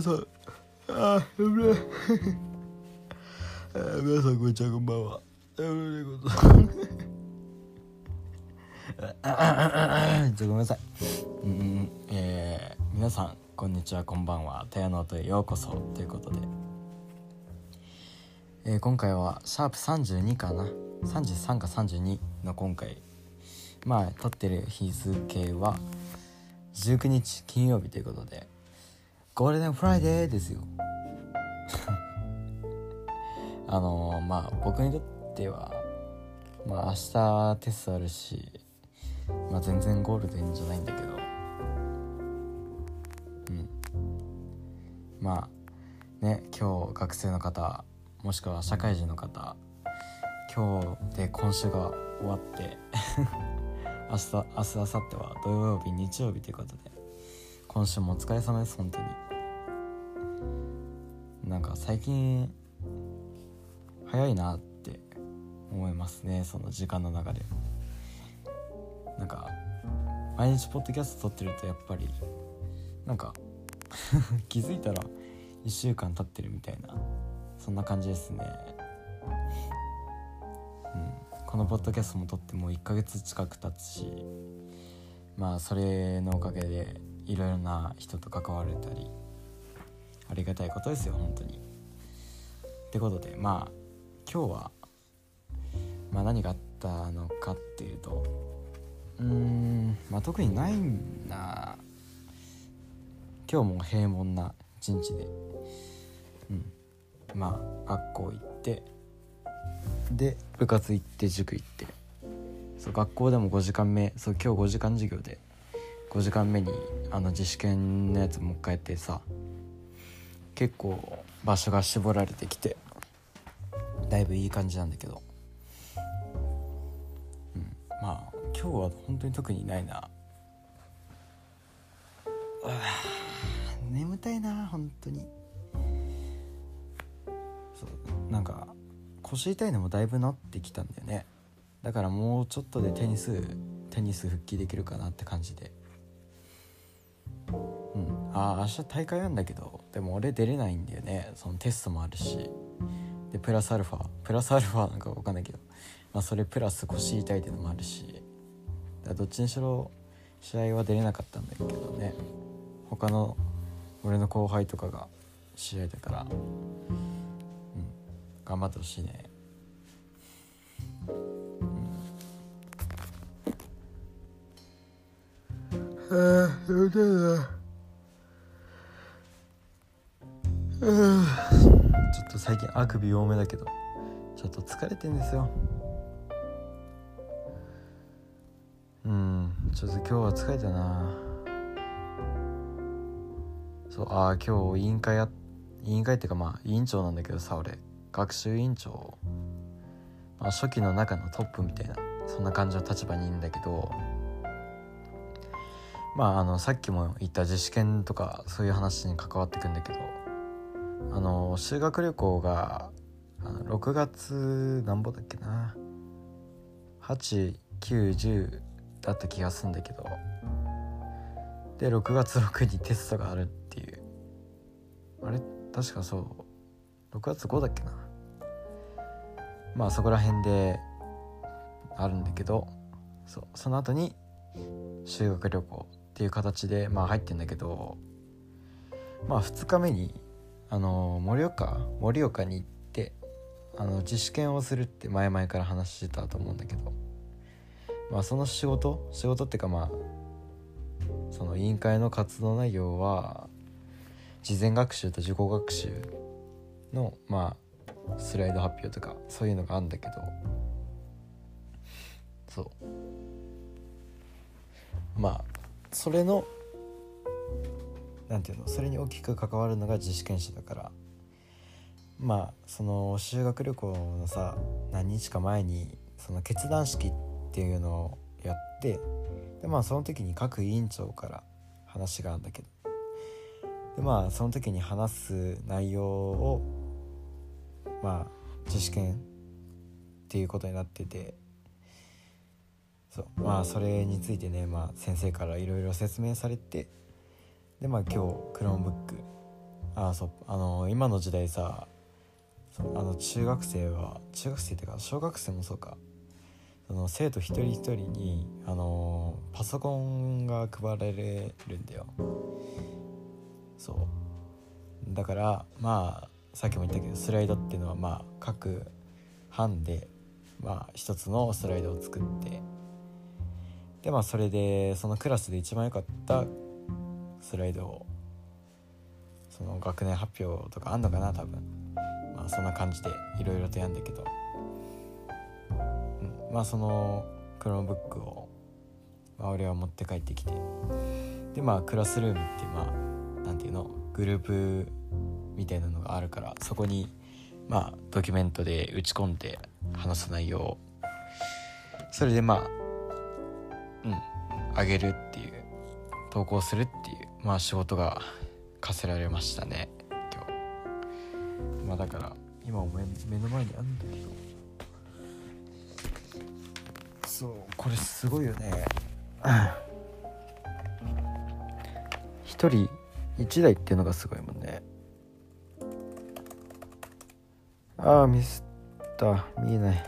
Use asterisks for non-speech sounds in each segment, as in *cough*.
皆さん。あ危ないあ皆さんこんにちはこんばんは。危ないこと。ちょごめんなさいうんえー、皆さんこんにちはこんばんは「たやの音へようこそ」ということで、えー、今回はシャープ32かな33か32の今回まあ撮ってる日付は19日金曜日ということでゴールデンフライデーですよ。*laughs* あの、まあ僕にとってはまあ明日テストあるしまあ全然ゴールデンじゃないんだけど。うん。まあね今日学生の方もしくは社会人の方今日で今週が終わって *laughs* 明日明日明後日は土曜日日曜日ということで今週もお疲れ様です本当に。なんか最近早いなって思いますねその時間の中で。なんか毎日ポッドキャスト撮ってるとやっぱりなんか *laughs* 気づいたら1週間経ってるみたいなそんな感じですね。うん。このポッドキャストも撮ってもう1ヶ月近く経つしまあそれのおかげでいろいろな人と関われたりありがたいことですよ本当に。ってことでまあ今日は、まあ、何があったのかっていうとうーんまあ特にないな今日も平凡な一日でうんまあ学校行ってで部活行って塾行ってそう学校でも5時間目そう今日5時間授業で5時間目にあの自主研のやつもう一回やってさ結構場所が絞られてきてだいぶいい感じなんだけど、うん、まあ今日は本当に特にないな。眠たいな本当に。そうなんか腰痛いのもだいぶなってきたんだよね。だからもうちょっとでテニステニス復帰できるかなって感じで。ああ明日大会なんだけどでも俺出れないんだよね。そのテストもあるし。でプラスアルファプラスアルファなんか分かんないけど、まあ、それプラス腰痛いっていうのもあるし。だどっちにしろ試合は出れなかったんだけどね。他の俺の後輩とかが試合だから。うん。頑張ってほしいね。うん、ああ眠たいなうん。ちょっと最近あくび多めだけどちょっと疲れてんですよ。うん。ちょっと今日は疲れたな。そうああ今日委員会や委員会っていうかまあ委員長なんだけどさ俺。学習委員長、まあ、初期の中のトップみたいなそんな感じの立場にいるんだけど。まああのさっきも言った自主研とかそういう話に関わってくんだけど。あの修学旅行があの6月なんぼだっけな。8910だった気がするんだけど。で6月6にテストがあるっていう。あれ？確かそう。6月5だっけな。まあそこら辺であるんだけど。そう。その後に修学旅行っていう形でまあ入ってんだけど。まあ2日目にあの盛岡盛岡に行ってあの自主研をするって前々から話してたと思うんだけどまあその仕事仕事っていうかまあその委員会の活動内容は事前学習と受講学習のまあスライド発表とかそういうのがあるんだけどそう。まあそれのなんていうのそれに大きく関わるのが自主研修だから。まあその修学旅行のさ何日か前にその決断式っていうのをやってでまあその時に各委員長から話があるんだけど。でまあその時に話す内容をまあ自主研っていうことになってて。そう。まあそれについてね、まあ、先生からいろいろ説明されてでまあ今日 Chromebook あそうあの今の時代さあの中学生は中学生っていうか小学生もそうか。その生徒一人一人にあのパソコンが配られるんだよ。そう。だからまあさっきも言ったけどスライドっていうのはまあ各班でまあ一つのスライドを作って。でまあそれでそのクラスで一番良かったスライドをその学年発表とかあんのかな多分。まあそんな感じでいろいろとやんだけど、うん、まあその Chromebook を、まあ、俺は持って帰ってきて。でまあ Classroom ってまあなんていうの？グループみたいなのがあるからそこにまあドキュメントで打ち込んで話す内容をそれでまあうんあげるっていう投稿するっていうまあ仕事が課せられましたね。今日。まあだから今も目の前にあるんだけど。そうこれすごいよね。一人一台っていうのがすごいもんね。ああミスった。見えない。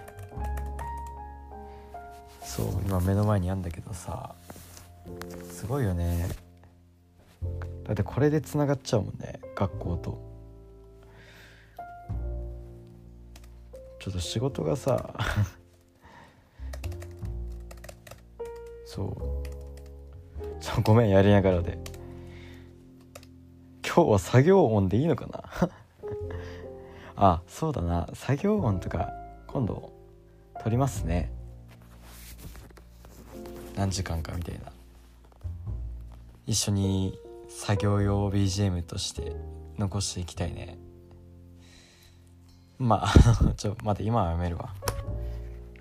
そう今目の前にあんだけどさ。すごいよね。だってこれでつながっちゃうもんね学校と。ちょっと仕事がさ *laughs* そう。ちょごめんやりながらで。今日は作業音でいいのかな？*laughs* あそうだな。作業音とか今度撮りますね。何時間かみたいな。一緒に作業用 BGM として残していきたいね。まあ *laughs* ちょ待って今はやめるわ。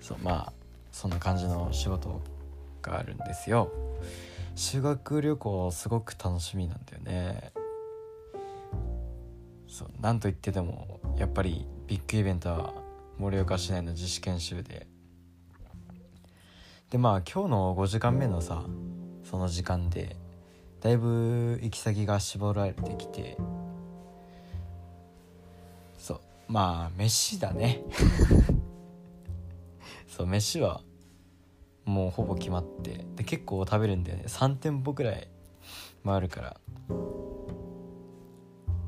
そうまあそんな感じの仕事があるんですよ。修学旅行すごく楽しみなんだよね。そうなんといってでもやっぱりビッグイベントは盛岡市内の自主研修で。でまあ今日の5時間目のさその時間でだいぶ行き先が絞られてきて。そう。まあ飯だね。*laughs* そう飯はもうほぼ決まって。で結構食べるんだよね。3店舗くらい回るから。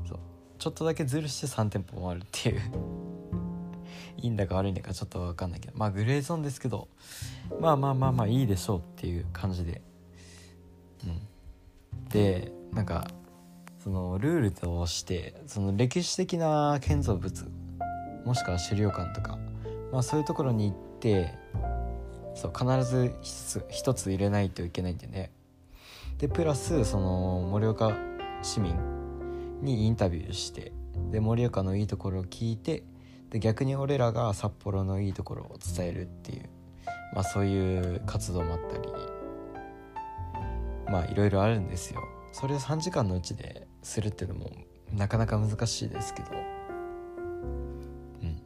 そう。ちょっとだけズルして3店舗回るっていう。いいんだか悪いんだかちょっと分かんないけど。まあグレーゾーンですけど。まあまあまあまあいいでしょうっていう感じで。うん。でなんかそのルールとしてその歴史的な建造物もしくは資料館とか、まあ、そういうところに行ってそう必ず一つ一つ入れないといけないんでね。でプラスその盛岡市民にインタビューしてで盛岡のいいところを聞いてで逆に俺らが札幌のいいところを伝えるっていうまあそういう活動もあったりまあいろいろあるんですよ。それを3時間のうちでするっていうのもなかなか難しいですけど。うん。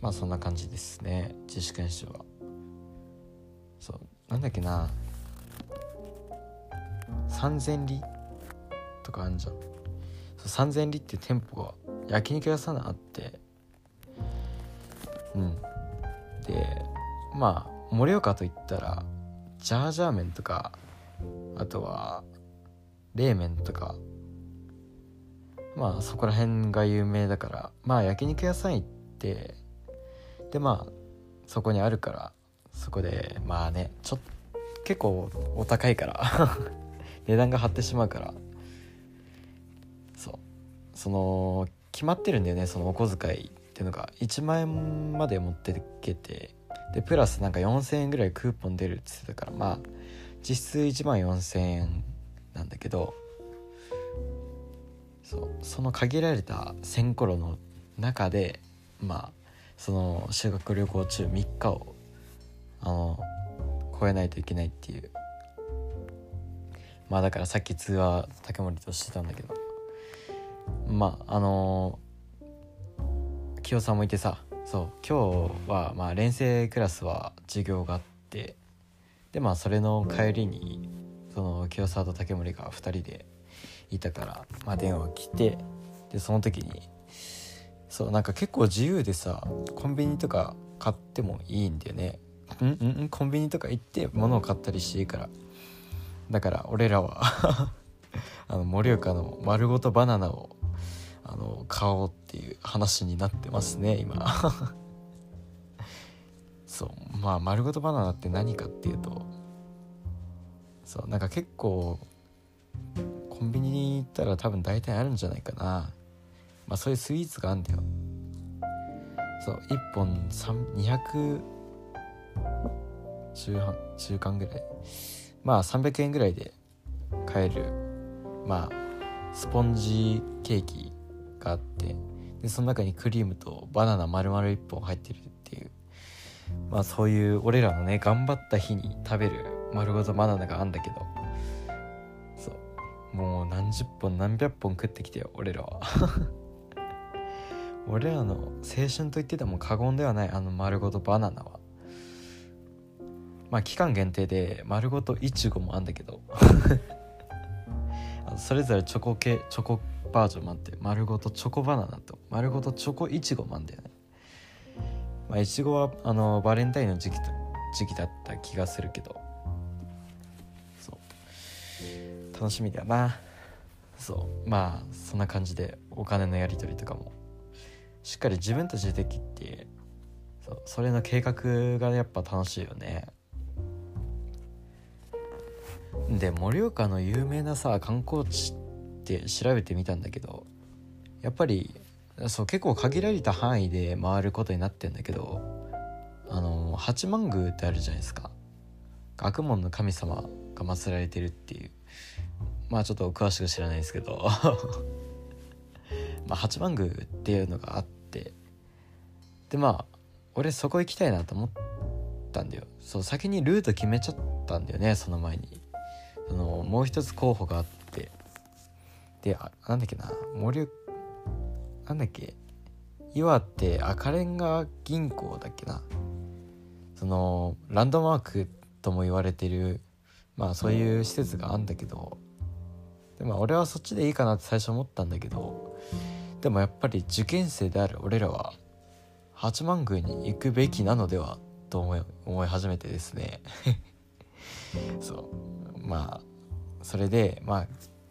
まあそんな感じですね。自主研修は。そう。なんだっけな。3000里とかあんじゃん。そう3000里って店舗が焼肉屋さんあって。うん。でまあ盛岡といったらジャージャー麺とかあとは冷麺とか。まあそこら辺が有名だから。まあ焼肉屋さん行ってでまあそこにあるからそこでまあねちょっと結構お高いから。*laughs* 値段が張ってしまうから。そう。その決まってるんだよねそのお小遣いっていうのが。1万円まで持ってけて。でプラスなんか4,000円ぐらいクーポン出るって言ってたから。まあ実質1万4,000円なんだけどそうその限られた1,000コロの中でまあその修学旅行中3日をあの超えないといけないっていう。まあだからさっき通話竹森としてたんだけど。まああの清さんもいてさそう今日はまあ連成クラスは授業があってでまあそれの帰りにその清沢と竹森が2人でいたから、まあ、電話来てでその時にそうなんか結構自由でさコンビニとか買ってもいいんだよね。うんうんコンビニとか行って物を買ったりしていいから。だから俺らは *laughs* あの盛岡の丸ごとバナナをあの買おうっていう話になってますね今。そう。まあ丸ごとバナナって何かっていうとそうなんか結構コンビニに行ったら多分大体あるんじゃないかな。まあそういうスイーツがあるんだよ。そう1本200中半中間ぐらい。まあ300円ぐらいで買える。まあスポンジケーキがあってでその中にクリームとバナナ丸々1本入ってるまあそういう俺らのね頑張った日に食べる丸ごとバナナがあんだけどそう。もう何十本何百本食ってきてよ俺らは。*laughs* 俺らの青春と言ってても過言ではないあの丸ごとバナナは。まあ期間限定で丸ごといちごもあんだけど。*laughs* それぞれチョコ系チョコバージョンもあって丸ごとチョコバナナと丸ごとチョコいちごもあんだよね。まあいちごはあのバレンタインの時期時期だった気がするけど。そう。楽しみだよな。そう。まあそんな感じでお金のやり取りとかもしっかり自分たちでできてそう。それの計画がやっぱ楽しいよね。で盛岡の有名なさ観光地って調べてみたんだけどやっぱりそう結構限られた範囲で回ることになってんだけどあの八幡宮ってあるじゃないですか。学問の神様が祀られてるっていう。まあちょっと詳しく知らないですけど。*laughs* まあ八幡宮っていうのがあって。でまあ俺そこ行きたいなと思ったんだよ。そう先にルート決めちゃったんだよねその前に。そのもう一つ候補があって。であなんだっけな森なんだっけ？岩手赤レンガ銀行だっけな？そのランドマークとも言われてるまあそういう施設があんだけど。でも俺はそっちでいいかなって最初思ったんだけど。でもやっぱり受験生である俺らは八幡宮に行くべきなのではと思い思い始めてですね。*laughs* そう。まあそれでまあ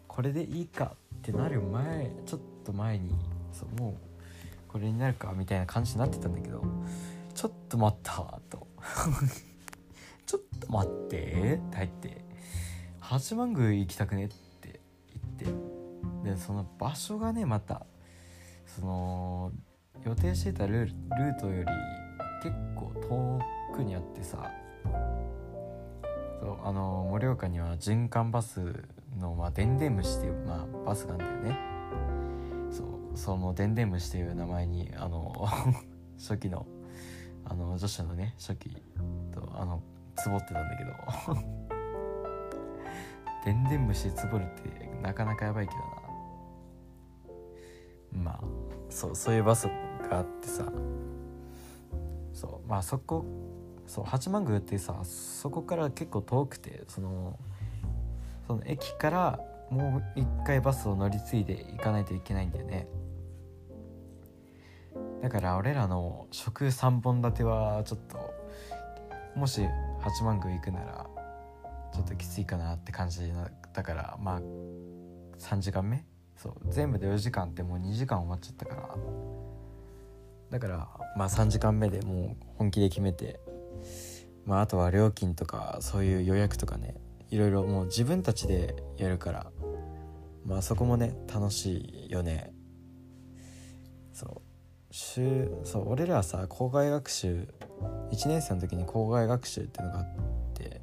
これでいいかってなる前ちょっと前にそうもうこれになるかみたいな感じになってたんだけどちょっと待ったと。*laughs* ちょっと待ってって入って八幡宮行きたくねって言ってでその場所がねまたその予定してたルートより結構遠くにあってさそうあの盛岡には循環バスの、まあ、でんでん虫っていう、まあ、バスがあるんだよね。そのでんでん虫っていう名前にあの *laughs* 初期のあの女子のね初期とあのつぼってたんだけど。でんでん虫つぼるってなかなかやばいけどな。まあそうそういうバスがあってさ。そうまあそこそう八幡宮ってさそこから結構遠くてそのその駅からもう一回バスを乗り継いで行かないといけないんだよね。だから俺らの食3本立てはちょっともし八幡宮行くならちょっときついかなって感じだからまあ3時間目？そう。全部で4時間ってもう2時間終わっちゃったから。だからまあ3時間目でもう本気で決めてまああとは料金とかそういう予約とかねいろいろもう自分たちでやるからまあそこもね楽しいよね。そう。週そう俺らはさ校外学習1年生の時に校外学習っていうのがあって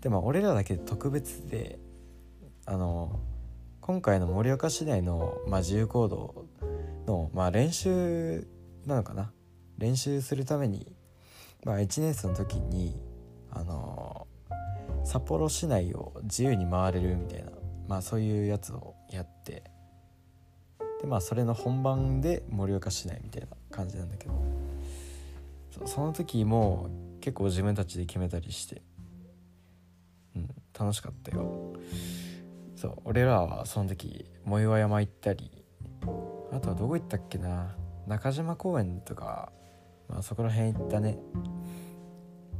でも俺らだけ特別であの今回の盛岡市内の、まあ、自由行動の、まあ、練習なのかな？練習するために、まあ、1年生の時にあの札幌市内を自由に回れるみたいな、まあ、そういうやつをやってでまあそれの本番で盛岡市内みたいな感じなんだけど。その時も結構自分たちで決めたりして、うん、楽しかったよ。そう俺らはその時藻岩山行ったり。あとはどこ行ったっけな。中島公園とか、まあ、そこら辺行ったね。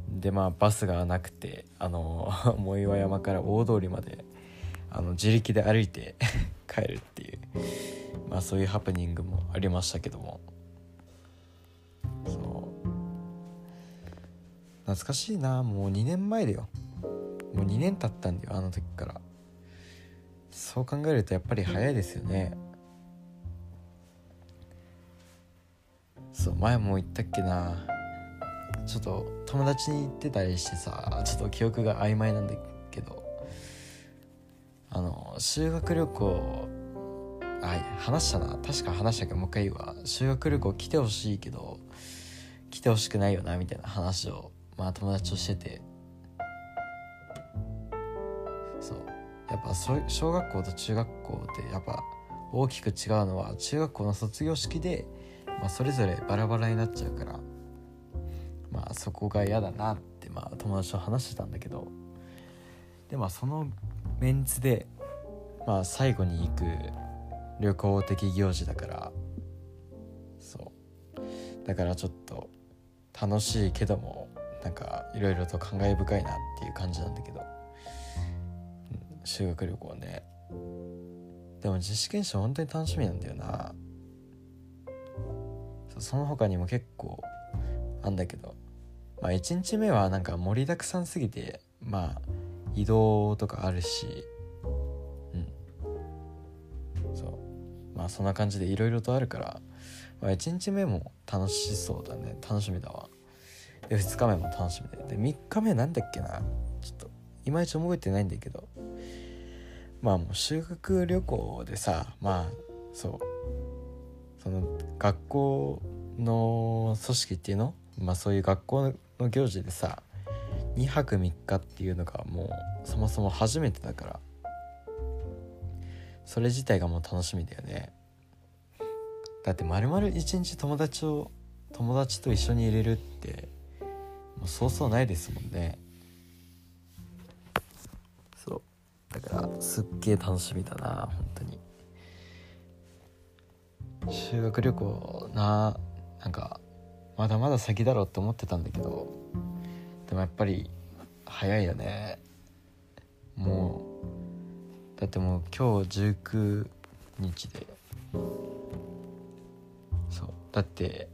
でまあバスがなくてあの *laughs* 藻岩山から大通りまであの自力で歩いて *laughs* 帰るっていう。まあそういうハプニングもありましたけども。そう。懐かしいな。もう2年前だよ。もう2年経ったんだよあの時から。そう考えるとやっぱり早いですよね。そう前も言ったっけな。ちょっと友達に行ってたりしてさちょっと記憶が曖昧なんだけど。あの修学旅行あ話したな。確か話したけどもう一回言うわ。修学旅行来てほしいけど来てほしくないよなみたいな話をまあ友達としてて。そう。やっぱ小学校と中学校ってやっぱ大きく違うのは中学校の卒業式で、まあ、それぞれバラバラになっちゃうからまあそこが嫌だなってまあ友達と話してたんだけど。でまあそのメンツでまあ最後に行く旅行的行事だから。そう。だからちょっと楽しいけどもなんかいろいろと感慨深いなっていう感じなんだけど、うん、修学旅行ね。でも自主研修本当に楽しみなんだよな。その他にも結構あんだけど。まあ1日目はなんか盛りだくさんすぎてまあ移動とかあるし。まあそんな感じでいろいろとあるから、まあ、1日目も楽しそうだね。楽しみだわ。で2日目も楽しみでで3日目なんだっけな。ちょっといまいち覚えてないんだけど。まあもう修学旅行でさまあそう。その学校の組織っていうの？まあそういう学校の行事でさ2泊3日っていうのがもうそもそも初めてだから。それ自体がもう楽しみだよね。だって丸々一日友達を友達と一緒にいれるってもうそうそうないですもんね。そう。だからすっげえ楽しみだな本当に。修学旅行ななんかまだまだ先だろうって思ってたんだけどでもやっぱり早いよね。もうだってもう今日19日で。そう。だって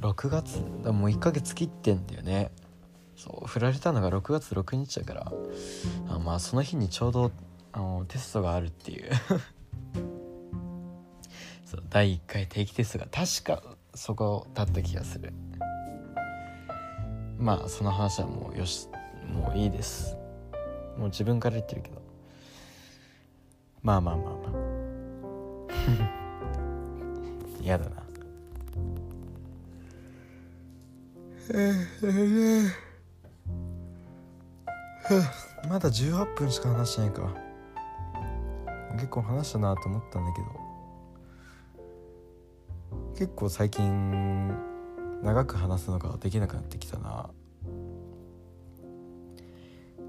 6月？だもう1ヶ月切ってんだよね。そう。振られたのが6月6日だから。あまあその日にちょうどあのテストがあるっていう。*laughs* そう。第1回定期テストが確かそこだった気がする。まあその話はもうよしもういいです。もう自分から言ってるけど。まあまあまあまあ。*laughs* 嫌だな。まだ18分しか話してないか。結構話したなと思ったんだけど。結構最近長く話すのができなくなってきたな。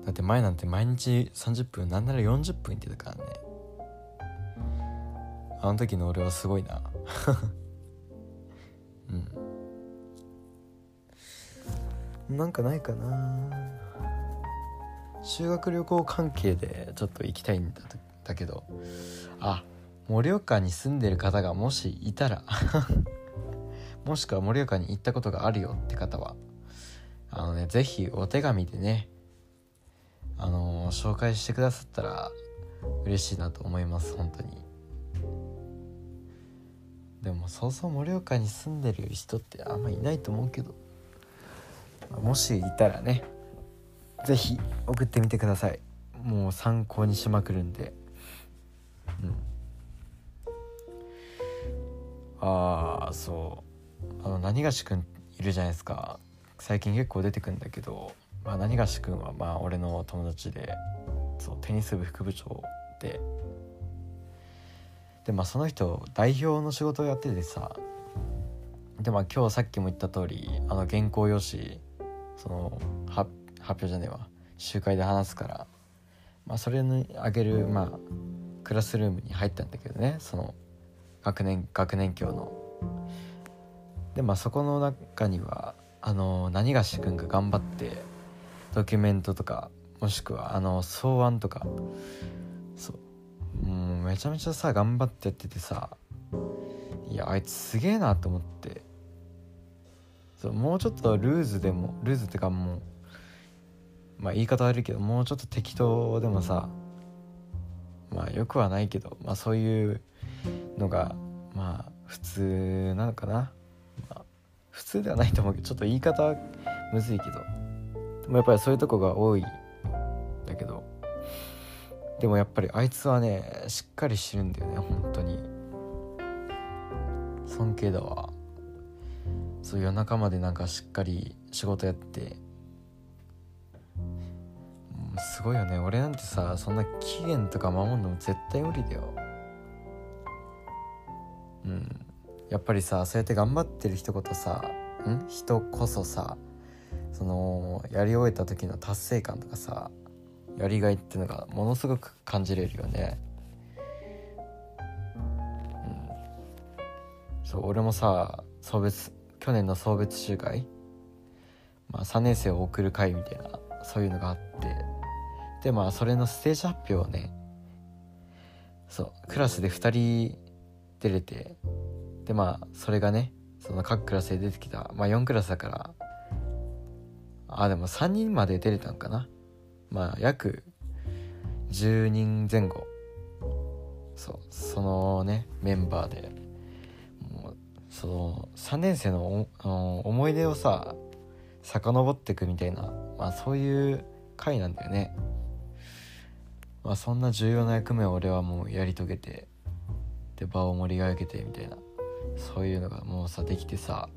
だって前なんて毎日30分なんなら40分言ってたからね。あの時の俺はすごいな。*laughs* うん。なんかないかな。修学旅行関係でちょっと行きたいんだだけど。あ盛岡に住んでる方がもしいたら。*laughs* もしくは盛岡に行ったことがあるよって方は。あのね是非お手紙でねあのー、紹介してくださったら嬉しいなと思います本当に。でもそうそう盛岡に住んでる人ってあんまいないと思うけど。もしいたらね是非送ってみてください。もう参考にしまくるんで。うん。ああそう。あの何がしくんいるじゃないですか。最近結構出てくんだけど、まあ、何がしくんはまあ俺の友達でそうテニス部副部長で。でまあその人代表の仕事をやっててさ。でまあ今日さっきも言った通りあの原稿用紙その発表じゃねえわ。集会で話すから、まあ、それにあげる、まあ、クラスルームに入ったんだけどね。その学年学年教の。でまあそこの中にはあの何がし君が頑張ってドキュメントとかもしくはあの草案とか。そう。もうめちゃめちゃさ頑張ってやっててさいやあいつすげえなと思って。そうもうちょっとルーズでもルーズってかもうまあ言い方悪いけどもうちょっと適当でもさまあよくはないけどまあそういうのがまあ普通なのかな、まあ、普通ではないと思うけどちょっと言い方むずいけど。でもやっぱりそういうとこが多い。でもやっぱりあいつはねしっかりしてるんだよね本当に。尊敬だわ。そう夜中までなんかしっかり仕事やってすごいよね。俺なんてさそんな期限とか守るのも絶対無理だよ。うん。やっぱりさそうやって頑張ってる一言さん？人こそさそのやり終えた時の達成感とかさやりがいっていうのがものすごく感じれるよね。うん。そう俺もさ送別去年の送別集会まあ3年生を送る会みたいなそういうのがあって。でまあそれのステージ発表をねそうクラスで2人出れてでまあそれがねその各クラスで出てきたまあ4クラスだからあでも3人まで出れたんかな。まあ約10人前後。そうそのねメンバーで。もうその3年生の思い出をさ遡っていくみたいな。まあそういう回なんだよね。まあそんな重要な役目を俺はもうやり遂げてで場を盛り上げてみたいな。そういうのがもうさできてさ。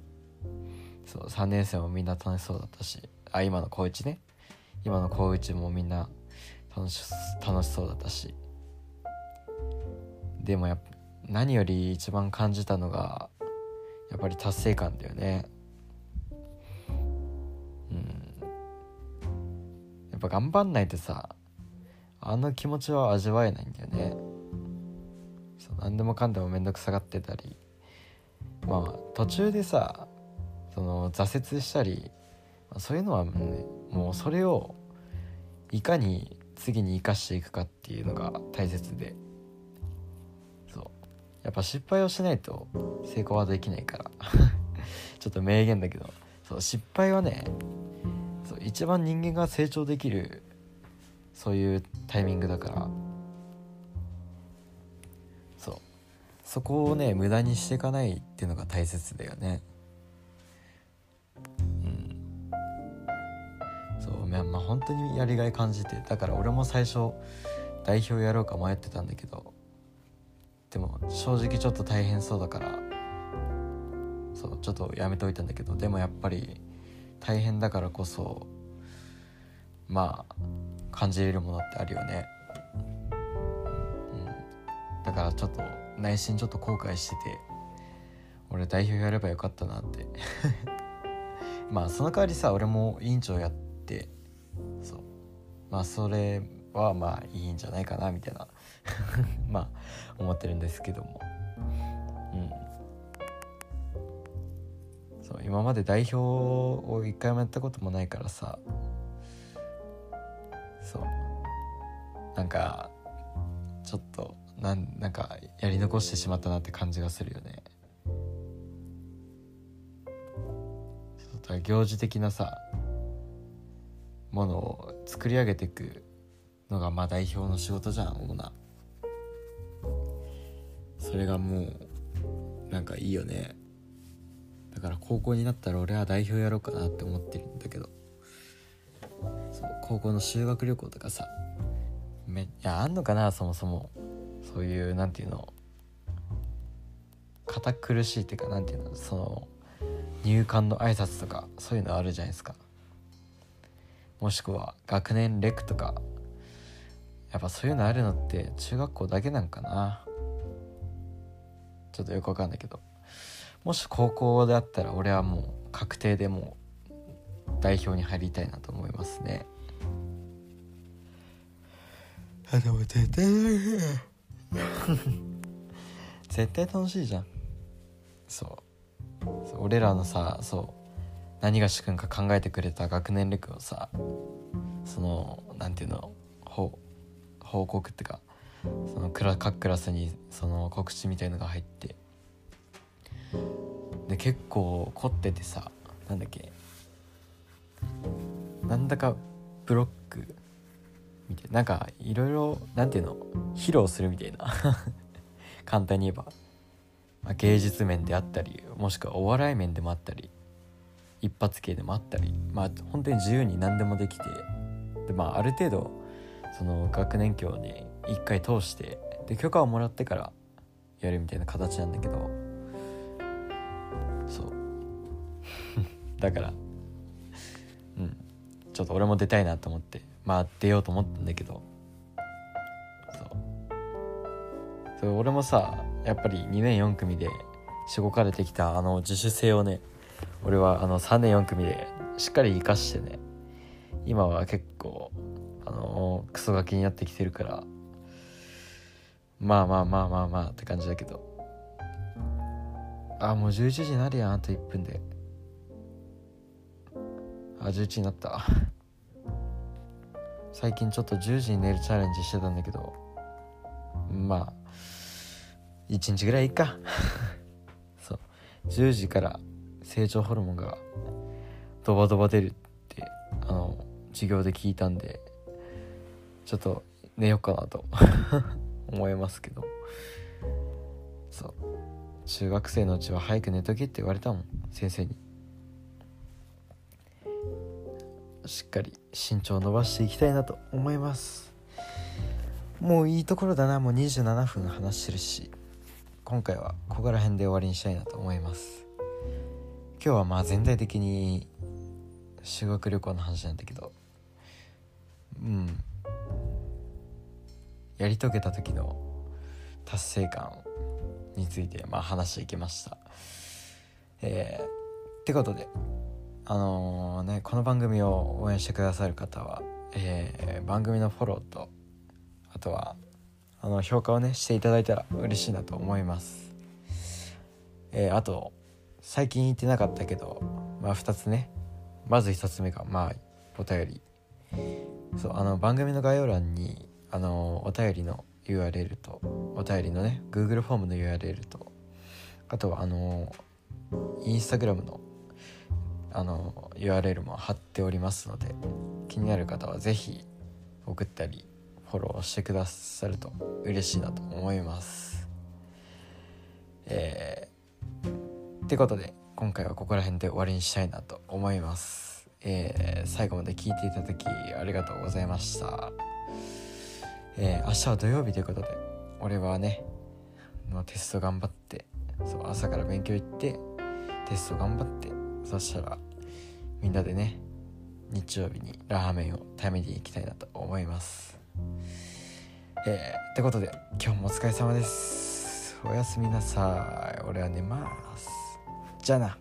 そう3年生もみんな楽しそうだったし。あ今の高1ね。今の高1もみんな楽し楽しそうだったし。でもや何より一番感じたのがやっぱり達成感だよね。うん。やっぱ頑張んないとさあの気持ちは味わえないんだよね。そう何でもかんでも面倒くさがってたり。まあ途中でさその挫折したりそういうのは、ね、もうそれをいかに次に生かしていくかっていうのが大切で。そう。やっぱ失敗をしないと成功はできないから。*laughs* ちょっと名言だけど。そう失敗はねそう一番人間が成長できるそういうタイミングだから。そう。そこをね無駄にしていかないっていうのが大切だよね。まあ本当にやりがい感じてだから俺も最初代表やろうか迷ってたんだけどでも正直ちょっと大変そうだからそうちょっとやめておいたんだけどでもやっぱり大変だからこそまあ感じれるものってあるよね。うん。だからちょっと内心ちょっと後悔してて俺代表やればよかったなって。*laughs* まあその代わりさ俺も委員長やってまあそれはまあいいんじゃないかなみたいな *laughs* まあ思ってるんですけども。うん。そう今まで代表を一回もやったこともないからさ。そう。なんかちょっとなんなんかやり残してしまったなって感じがするよね。行事的なさものを作り上げていくのがまあ代表の仕事じゃん主な。それがもうなんかいいよね。だから高校になったら俺は代表やろうかなって思ってるんだけど。そう高校の修学旅行とかさ。めいやあんのかなそもそも。そういうなんていうの。堅苦しいっていうかなんていうの。その入管の挨拶とかそういうのあるじゃないですか。もしくは学年レクとかやっぱそういうのあるのって中学校だけなんかな。ちょっとよくわかんないけど。もし高校であったら俺はもう確定でもう代表に入りたいなと思いますね。あでも絶対 *laughs* 絶対楽しいじゃん。そう。そう俺らのさそう何がしくんか考えてくれた学年レクをさそのなんていうの報報告ってかそのクラ各クラスにその告知みたいのが入って。で結構凝っててさなんだっけなんだかブロックみたいなんかいろいろなんていうの披露するみたいな。*laughs* 簡単に言えば、まあ、芸術面であったりもしくはお笑い面でもあったり。一発系でもあったりまあ本当に自由に何でもできてでまあある程度その学年教に一回通してで許可をもらってからやるみたいな形なんだけどそう。*laughs* だからうん。ちょっと俺も出たいなと思ってまあ出ようと思ったんだけどそう。そう俺もさやっぱり2年4組でしごかれてきたあの自主性をね俺はあの3年4組でしっかり生かしてね今は結構あのクソガキになってきてるからまあまあまあまあまあって感じだけど。あもう11時になるやんあと1分で。あ11時になった。最近ちょっと10時に寝るチャレンジしてたんだけどまあ1日ぐらいいいか。*laughs* そう。10時から成長ホルモンがドバドバ出るってあの授業で聞いたんでちょっと寝ようかなと *laughs* 思いますけど。そう。中学生のうちは早く寝とけって言われたもん先生に。しっかり身長を伸ばしていきたいなと思います。もういいところだな。もう27分話してるし今回はここら辺で終わりにしたいなと思います。今日はまあ全体的に修学旅行の話なんだけどうん。やり遂げた時の達成感についてまあ話していきました。えー、ってことであのー、ねこの番組を応援してくださる方は、えー、番組のフォローとあとはあの評価をねしていただいたら嬉しいなと思います。えー、あと最近言ってなかったけどまあ2つね。まず1つ目がまあお便り。そうあの番組の概要欄にあのお便りの URL とお便りのね Google フォームの URL とあとはあのインスタグラムのあの URL も貼っておりますので気になる方は是非送ったりフォローしてくださると嬉しいなと思います。えー、ってことで今回はここら辺で終わりにしたいなと思います。えー、最後まで聞いていただきありがとうございました。えー、明日は土曜日ということで俺はねのテスト頑張ってそう朝から勉強行ってテスト頑張ってそしたらみんなでね日曜日にラーメンを食べに行きたいなと思います。えー、ってことで今日もお疲れ様です。おやすみなさい。俺は寝ます。じゃあな